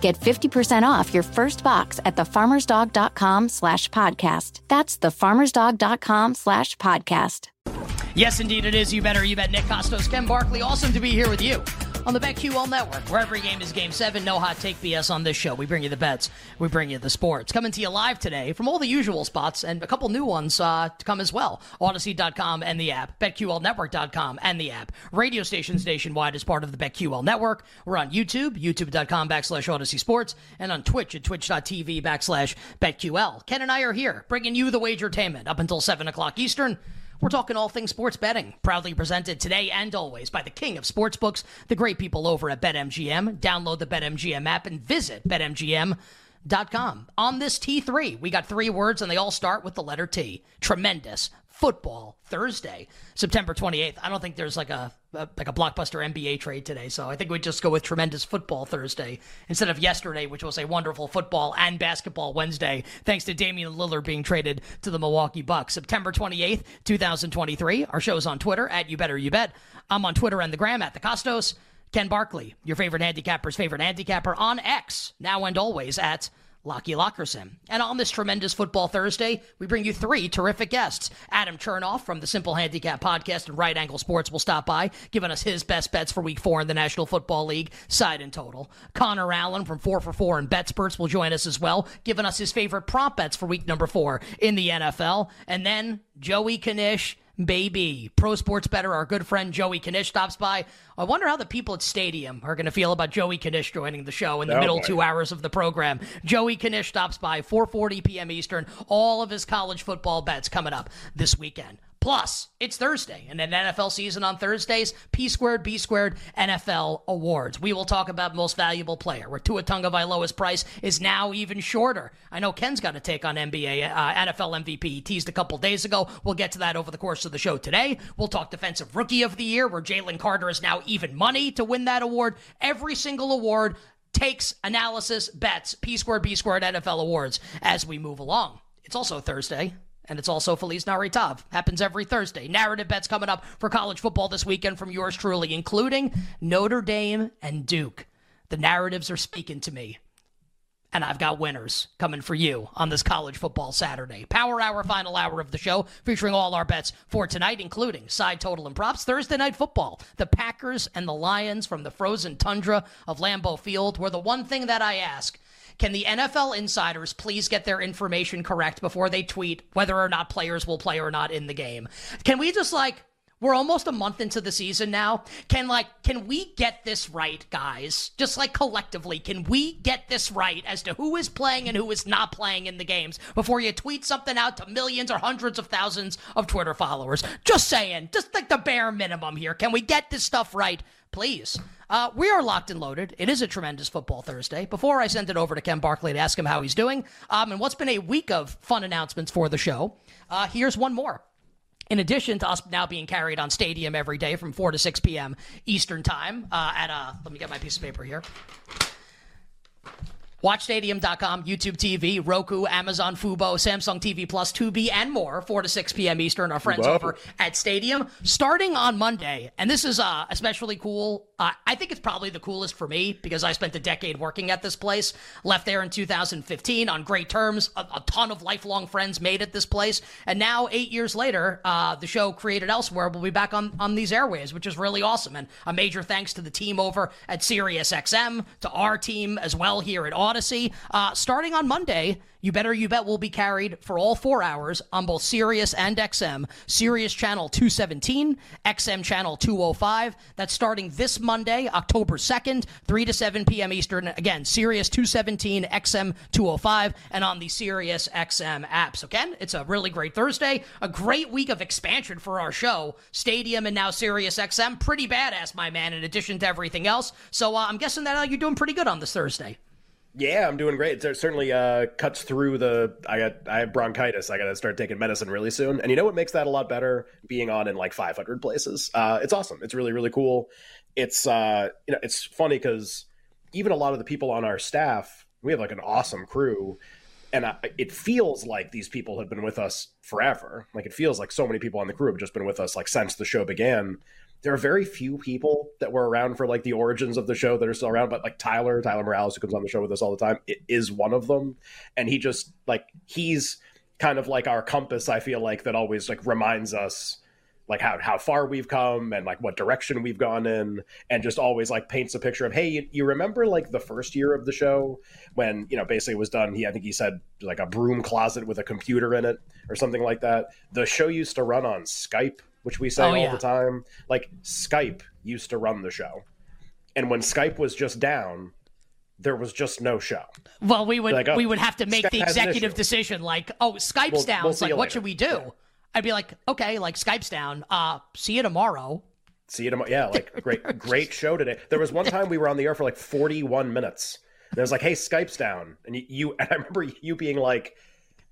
Get 50% off your first box at thefarmersdog.com slash podcast. That's thefarmersdog.com slash podcast. Yes, indeed it is. You better, you bet. Nick Kostos, Ken Barkley, awesome to be here with you on the BetQL Network, where every game is Game 7. No hot take BS on this show. We bring you the bets. We bring you the sports. Coming to you live today from all the usual spots and a couple new ones uh, to come as well. Audacy.com and the app. BetQLNetwork.com and the app. Radio stations nationwide as part of the BetQL Network. We're on YouTube, YouTube.com backslash Audacy Sports, and on Twitch at twitch.tv backslash BetQL. Ken and I are here bringing you the wagertainment up until 7 o'clock Eastern. We're talking all things sports betting, proudly presented today and always by the king of sportsbooks, the great people over at BetMGM. Download the BetMGM app and visit BetMGM.com. On this T3, we got three words and they all start with the letter T. Tremendous football Thursday, September 28th. I don't think there's like a, like a blockbuster NBA trade today, so I think we'd just go with tremendous football Thursday instead of yesterday, which was a wonderful football and basketball Wednesday, thanks to Damian Lillard being traded to the Milwaukee Bucks. September 28th, 2023. Our show is on Twitter at You Better You Bet. I'm on Twitter and the Gram at the Kostos. Ken Barkley, your favorite handicapper's favorite handicapper on X, now and always at Lockie Lockerson. And on this tremendous Football Thursday, we bring you three terrific guests. Adam Chernoff from the Simple Handicap Podcast and Right Angle Sports will stop by, giving us his best bets for week four in the National Football League, side and total. Connor Allen from 4 for 4 and BetSperts will join us as well, giving us his favorite prop bets for week number four in the NFL. And then Joey Knish baby. Pro Sports Better, our good friend Joey Knish stops by. I wonder how the people at Stadium are going to feel about Joey Knish joining the show in the Oh, middle boy. two hours of the program. Joey Knish stops by 4:40 p.m. Eastern. All of his college football bets coming up this weekend. Plus, it's Thursday, and an NFL season on Thursdays. P squared, B squared, NFL awards. We will talk about most valuable player, where Tua Tagovailoa's price is now even shorter. I know Ken's got a take on NBA, uh, NFL MVP. He teased a couple days ago. We'll get to that over the course of the show today. We'll talk Defensive Rookie of the Year, where Jalen Carter is now even money to win that award. Every single award takes analysis, bets, P squared, B squared, NFL awards as we move along. It's also Thursday. And it's also Feliz Navidad. Happens every Thursday. Narrative bets coming up for college football this weekend from yours truly, including Notre Dame and Duke. The narratives are speaking to me. And I've got winners coming for you on this college football Saturday. Power hour, final hour of the show, featuring all our bets for tonight, including side total and props. Thursday night football. The Packers and the Lions from the frozen tundra of Lambeau Field were the one thing that I ask. Can the NFL insiders please get their information correct before they tweet whether or not players will play or not in the game? Can we just like we're almost a month into the season now. Can like can we get this right, guys? Just like collectively, can we get this right as to who is playing and who is not playing in the games before you tweet something out to millions or hundreds of thousands of Twitter followers? Just saying, just like the bare minimum here. Can we get this stuff right, please? Uh, we are locked and loaded. It is a tremendous football Thursday. Before I send it over to Ken Barkley to ask him how he's doing, um, and what's been a week of fun announcements for the show, uh, here's one more. In addition to us now being carried on Stadium every day from 4 to 6 p.m. Eastern Time uh, at, uh, let me get my piece of paper here. WatchStadium.com, YouTube TV, Roku, Amazon, Fubo, Samsung TV Plus, Tubi, and more. 4 to 6 p.m. Eastern. Our friends over at Stadium. Starting on Monday, and this is uh, especially cool. Uh, I think it's probably the coolest for me because I spent a decade working at this place. Left there in 2015 on great terms. A, a ton of lifelong friends made at this place. And now, eight years later, uh, the show created elsewhere will be back on, on these airways, which is really awesome. And a major thanks to the team over at SiriusXM, to our team as well here at Audacy. Uh, starting on Monday, you Better You Bet will be carried for all four hours on both Sirius and XM. Sirius channel 217, XM channel 205. That's starting this Monday, October 2nd, 3 to 7 p.m. Eastern. Again, Sirius 217, XM 205, and on the Sirius XM apps. Again, it's a really great Thursday, a great week of expansion for our show. Stadium and now Sirius XM. Pretty badass, my man, in addition to everything else. So uh, I'm guessing that uh, you're doing pretty good on this Thursday. Yeah, I'm doing great. It certainly uh, cuts through the. I got I have bronchitis. I got to start taking medicine really soon. And you know what makes that a lot better? Being on in like 500 places. Uh, it's awesome. It's really really cool. It's uh, you know it's funny because even a lot of the people on our staff, we have like an awesome crew, and I, it feels like these people have been with us forever. Like it feels like so many people on the crew have just been with us like since the show began there are very few people that were around for like the origins of the show that are still around, but like Tyler, Tyler Morales, who comes on the show with us all the time, is one of them. And he just like he's kind of like our compass, I feel like, that always like reminds us like how how far we've come and like what direction we've gone in and just always like paints a picture of hey you, you remember like the first year of the show when you know basically it was done he i think he said like a broom closet with a computer in it or something like that the show used to run on skype which we say oh, all yeah. the time. Like Skype used to run the show. And when Skype was just down, there was just no show. Well, we would like, oh, we would have to make Skype the executive decision like, "Oh, Skype's we'll, down." We'll like, what should we do? Yeah. I'd be like, "Okay, like Skype's down. Uh, see you tomorrow." See you tomorrow. Yeah, like great great show today. There was one time we were on the air for like 41 minutes. And it was like, "Hey, Skype's down." And you, you and I remember you being like,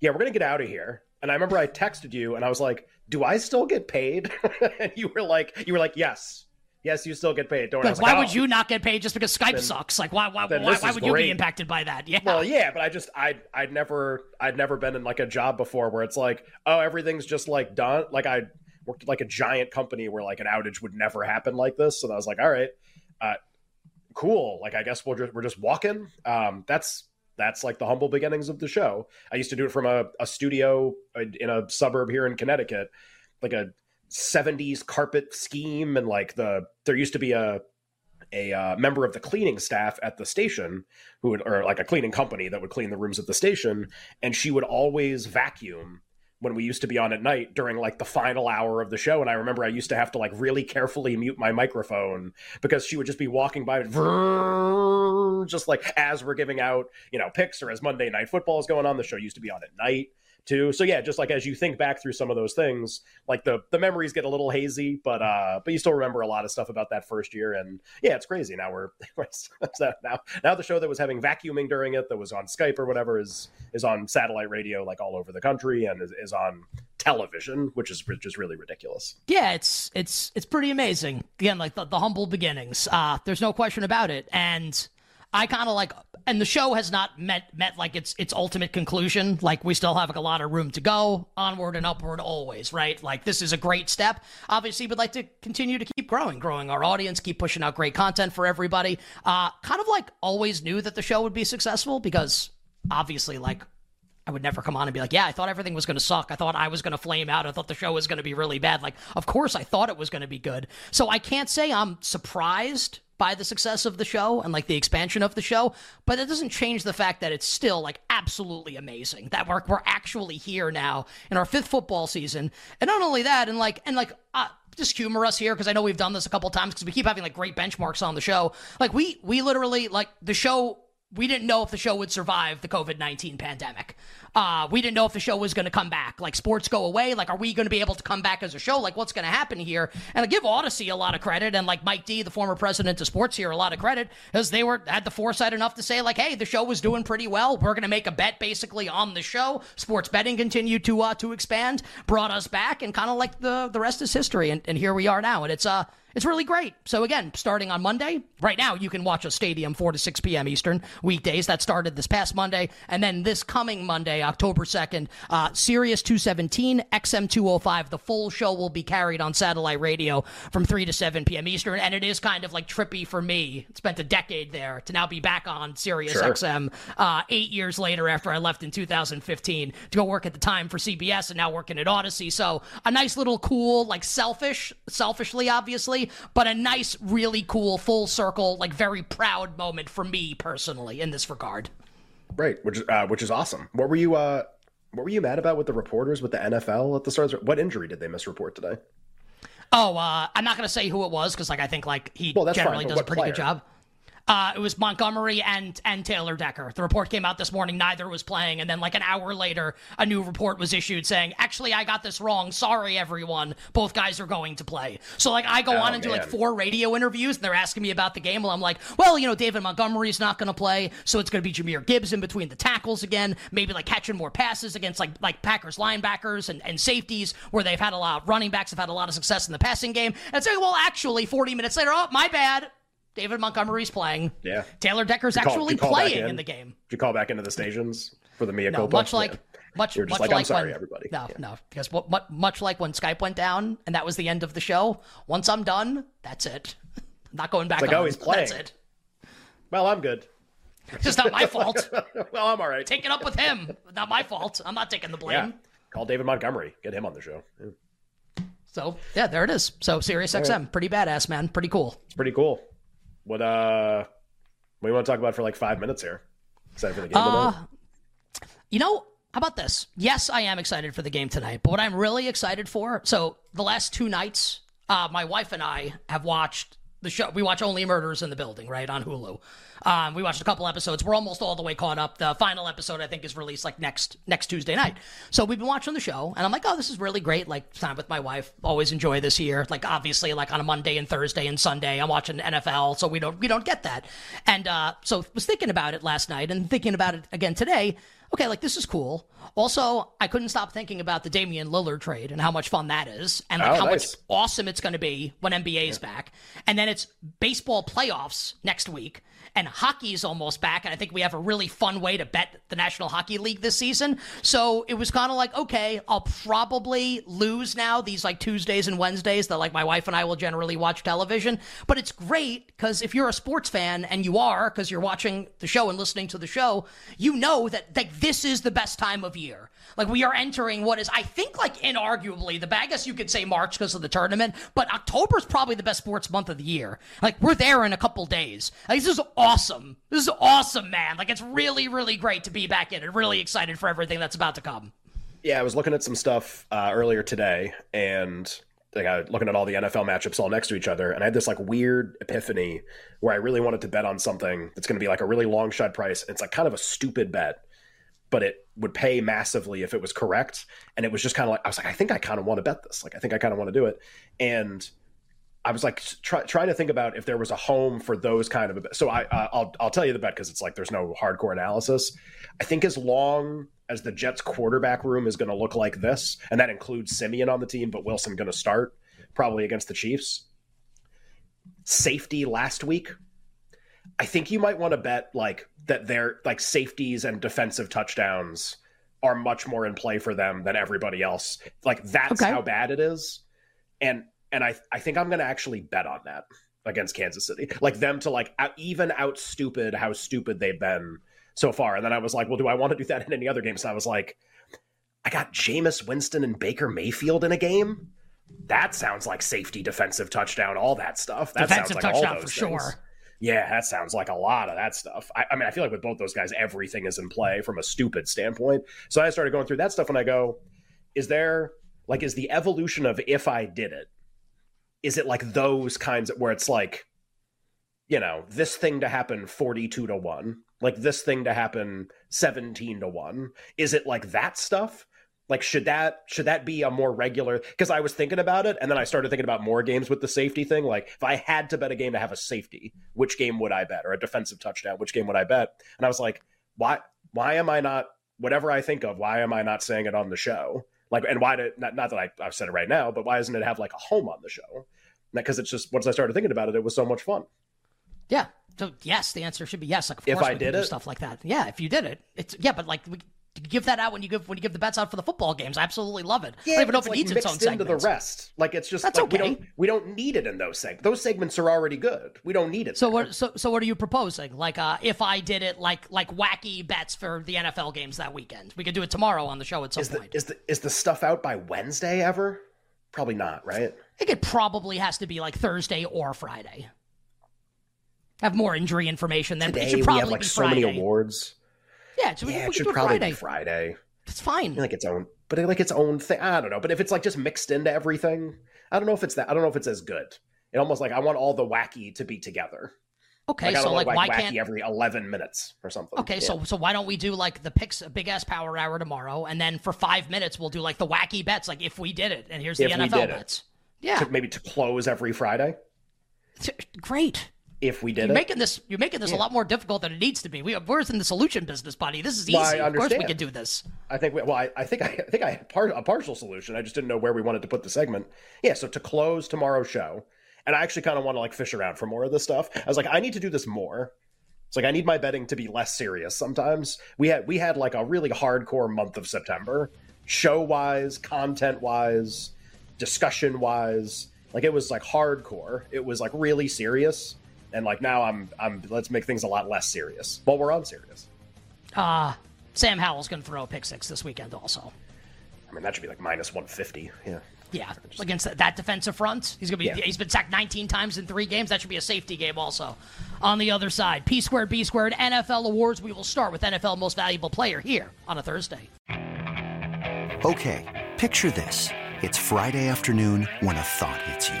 "Yeah, we're going to get out of here." And I remember I texted you and I was like, do I still get paid? and you were like, you were like, yes. Yes, you still get paid. Don't like, why oh. would you not get paid just because Skype then, sucks? Like, why? Why? Why, why would great. you be impacted by that? Yeah. Well, yeah, but I just, I, I'd never, I'd never been in like a job before where it's like, oh, everything's just like done. Like I worked at like a giant company where like an outage would never happen like this, and I was like, all right, uh, cool. Like I guess we'll just, we're just walking. Um, that's that's like the humble beginnings of the show. I used to do it from a, a studio in a suburb here in Connecticut, like a 70s carpet scheme. And like the, there used to be a, a uh, member of the cleaning staff at the station who would, or like a cleaning company that would clean the rooms at the station. And she would always vacuum when we used to be on at night during like the final hour of the show and i remember i used to have to like really carefully mute my microphone because she would just be walking by just like as we're giving out you know picks or as monday night football is going on the show used to be on at night too. So yeah, just like as you think back through some of those things, like the the memories get a little hazy, but uh, but you still remember a lot of stuff about that first year. And yeah, it's crazy. Now we're now now the show that was having vacuuming during it, that was on Skype or whatever, is is on satellite radio like all over the country and is, is on television, which is just really ridiculous. Yeah, it's it's it's pretty amazing. Again, like the, the humble beginnings. Uh, there's no question about it, and I kind of like, and the show has not met met like its its ultimate conclusion. Like we still have like a lot of room to go, onward and upward always, right? Like this is a great step. Obviously, we'd like to continue to keep growing, growing our audience, keep pushing out great content for everybody. Uh, kind of like always knew that the show would be successful because obviously, like I would never come on and be like, yeah, I thought everything was going to suck. I thought I was going to flame out. I thought the show was going to be really bad. Like, of course, I thought it was going to be good. So I can't say I'm surprised by the success of the show and like the expansion of the show, but it doesn't change the fact that it's still like absolutely amazing that we're we're actually here now in our fifth football season, and not only that, and like and like. Uh, just humor us here because I know we've done this a couple times because we keep having like great benchmarks on the show. Like we we literally like the show we didn't know if the show would survive the COVID 19 pandemic. Uh, we didn't know if the show was going to come back. Like, sports go away. Like, are we going to be able to come back as a show? Like, what's going to happen here? And I give Audacy a lot of credit, and like Mike D, the former president of sports here, a lot of credit, because they were had the foresight enough to say, like, hey, the show was doing pretty well. We're going to make a bet basically on the show. Sports betting continued to uh, to expand, brought us back, and kind of like the the rest is history. And, and here we are now. And it's uh it's really great. So again, starting on Monday, right now you can watch a stadium 4 to 6 p.m. Eastern weekdays. That started this past Monday, and then this coming Monday, October 2nd, uh, Sirius 217, XM 205. The full show will be carried on satellite radio from 3 to 7 p.m. Eastern, and it is kind of like trippy for me. Spent a decade there to now be back on Sirius sure. XM uh, eight years later after I left in 2015 to go work at the time for CBS and now working at Audacy. So a nice little cool, like selfish, selfishly obviously but a nice, really cool, full circle, like very proud moment for me personally in this regard. Right, which uh, which is awesome. What were you uh, what were you mad about with the reporters with the NFL at the start? What injury did they misreport today? Oh, uh, I'm not going to say who it was because, like, I think like he well, generally fine, does a pretty player? good job. Uh, it was Montgomery and and Taylor Decker. The report came out this morning; neither was playing, and then like an hour later, a new report was issued saying, "Actually, I got this wrong. Sorry, everyone. Both guys are going to play." So like, I go Oh, on and do like four radio interviews, and they're asking me about the game. Well, I'm like, "Well, you know, David Montgomery's not going to play, so it's going to be Jahmyr Gibbs in between the tackles again. Maybe like catching more passes against like like Packers linebackers and, and safeties, where they've had a lot. Of running backs have had a lot of success in the passing game." And say, "Well, actually, 40 minutes later, oh, my bad." David Montgomery's playing. Yeah. Taylor Decker's call- actually did you call back playing in? in? the game. Did you call back into the stations for the Mia No, culpa? much like Yeah. much You're just much like, I'm like sorry, when, everybody. No, Yeah. no, because much like when Skype went down and that was the end of the show. Once I'm done, that's it. I'm not going back. like, oh, on. oh, he's playing. That's it. Well, I'm good. It's just not my fault. well, I'm all right. Take it up with him. Not my fault. I'm not taking the blame. yeah, call David Montgomery. Get him on the show. So yeah, there it is. So Sirius XM, pretty badass, man. Pretty cool. It's pretty cool. What uh, what do you want to talk about for like five minutes here? Excited for the game Uh, tonight? You know, how about this? Yes, I am excited for the game tonight, but what I'm really excited for, so the last two nights, uh, my wife and I have watched the show. We watch Only Murders in the Building, right, on Hulu. Um, we watched a couple episodes. We're almost all the way caught up. The final episode, I think, is released like next next Tuesday night. So we've been watching the show, and I'm like, oh, this is really great. Like time with my wife. Always enjoy this here. Like obviously, like on a Monday and Thursday and Sunday, I'm watching NFL, so we don't we don't get that. And uh, so was thinking about it last night and thinking about it again today. Okay, like this is cool. Also, I couldn't stop thinking about the Damian Lillard trade and how much fun that is, and like Oh, how nice. much awesome it's going to be when NBA is back. And then it's baseball playoffs next week, and hockey's almost back. And I think we have a really fun way to bet the National Hockey League this season. So it was kind of like, okay, I'll probably lose now these like Tuesdays and Wednesdays that like my wife and I will generally watch television. But it's great because if you're a sports fan, and you are because you're watching the show and listening to the show, you know that like this is the best time of year. Like we are entering what is, I think, like inarguably the. I guess you could say March because of the tournament, but October is probably the best sports month of the year. Like we're there in a couple days. Like, this is awesome. This is awesome, man. Like it's really, really great to be back in and really excited for everything that's about to come. Yeah, I was looking at some stuff uh, earlier today, and like, I was looking at all the NFL matchups all next to each other, and I had this like weird epiphany where I really wanted to bet on something that's going to be like a really long shot price. It's like kind of a stupid bet, but it would pay massively if it was correct. And it was just kind of like I was like, I think I kind of want to bet this. Like, I think I kind of want to do it, and I was like try, trying to think about if there was a home for those kind of. So I uh, I'll I'll tell you the bet because it's like there's no hardcore analysis. I think as long as the Jets quarterback room is going to look like this, and that includes Siemian on the team, but Wilson going to start probably against the Chiefs. Safety last week. I think you might want to bet like that their like safeties and defensive touchdowns are much more in play for them than everybody else. Like that's Okay. how bad it is. And and I I think I'm going to actually bet on that against Kansas City. Like them to like out, even out stupid how stupid they've been so far. And then I was like, well, do I want to do that in any other games? And I was like, I got Jameis Winston and Baker Mayfield in a game. That sounds like safety, defensive touchdown, all that stuff. That Defensive sounds like all touchdown those for things. sure. Yeah, that sounds like a lot of that stuff. I, I mean, I feel like with both those guys, everything is in play from a stupid standpoint. So I started going through that stuff and I go, is there like is the evolution of if I did it? Is it like those kinds of where it's like, you know, this thing to happen 42 to 1, like this thing to happen 17 to 1? Is it like that stuff? Like should that should that be a more regular because I was thinking about it and then I started thinking about more games with the safety thing. Like if I had to bet a game to have a safety, which game would I bet? Or a defensive touchdown, which game would I bet? And I was like, why why am I not whatever I think of, why am I not saying it on the show? Like and why did not, not that I, I've said it right now, but why doesn't it have like a home on the show? Because it's just once I started thinking about it, it was so much fun. Yeah. So yes, the answer should be yes. Like of If course I we did it? stuff like that. Yeah, if you did it, it's yeah. But like we give that out when you give when you give the bets out for the football games. I absolutely love it. I don't even know if it needs its own into segments. the rest. Like it's just That's like we okay. don't we don't need it in those segments. Those segments are already good. We don't need it. So there. what? So, so what are you proposing? Like, uh, if I did it, like, like wacky bets for the NFL games that weekend, we could do it tomorrow on the show at some is the point. is the is the stuff out by Wednesday ever? Probably not, right? I think it probably has to be like Thursday or Friday. Have more injury information than Today it should we probably have like be so Friday. many awards. Yeah, so we, Yeah, we it should do probably Friday. be Friday. It's fine. like its own, but like its own thing. I don't know. But if it's like just mixed into everything, I don't know if it's that. I don't know if it's as good. It almost like I want all the wacky to be together. Okay, Like, so like want why wacky can't every eleven minutes or something. Okay, Yeah. so so why don't we do like the picks big ass power hour tomorrow, and then for five minutes we'll do like the wacky bets, like if we did it, and here's the If NFL did it. bets. Yeah, To- maybe to close every Friday great. If we did You're it. making this you're making this a lot more difficult than it needs to be. We we're in the solution business, buddy. This is easy. Well, of course we can do this. I think. We, well, I, I think I, I think I had part, a partial solution. I just didn't know where we wanted to put the segment. Yeah. So to close tomorrow's show, and I actually kind of want to like fish around for more of this stuff. I was like, I need to do this more. It's like I need my betting to be less serious. Sometimes we had we had like a really hardcore month of September, show wise, content wise, discussion wise. Like it was like hardcore. It was like really serious. And like now I'm I'm let's make things a lot less serious. But we're on serious. Uh Sam Howell's gonna throw a pick six this weekend also. I mean that should be like minus one fifty. Yeah. Yeah, against that, that defensive front, he's gonna be. Yeah. He's been sacked 19 times in three games. That should be a safety game also. On the other side, P squared, B squared, NFL awards. We will start with NFL Most Valuable Player here on a Thursday. Okay, picture this. It's Friday afternoon when a thought hits you.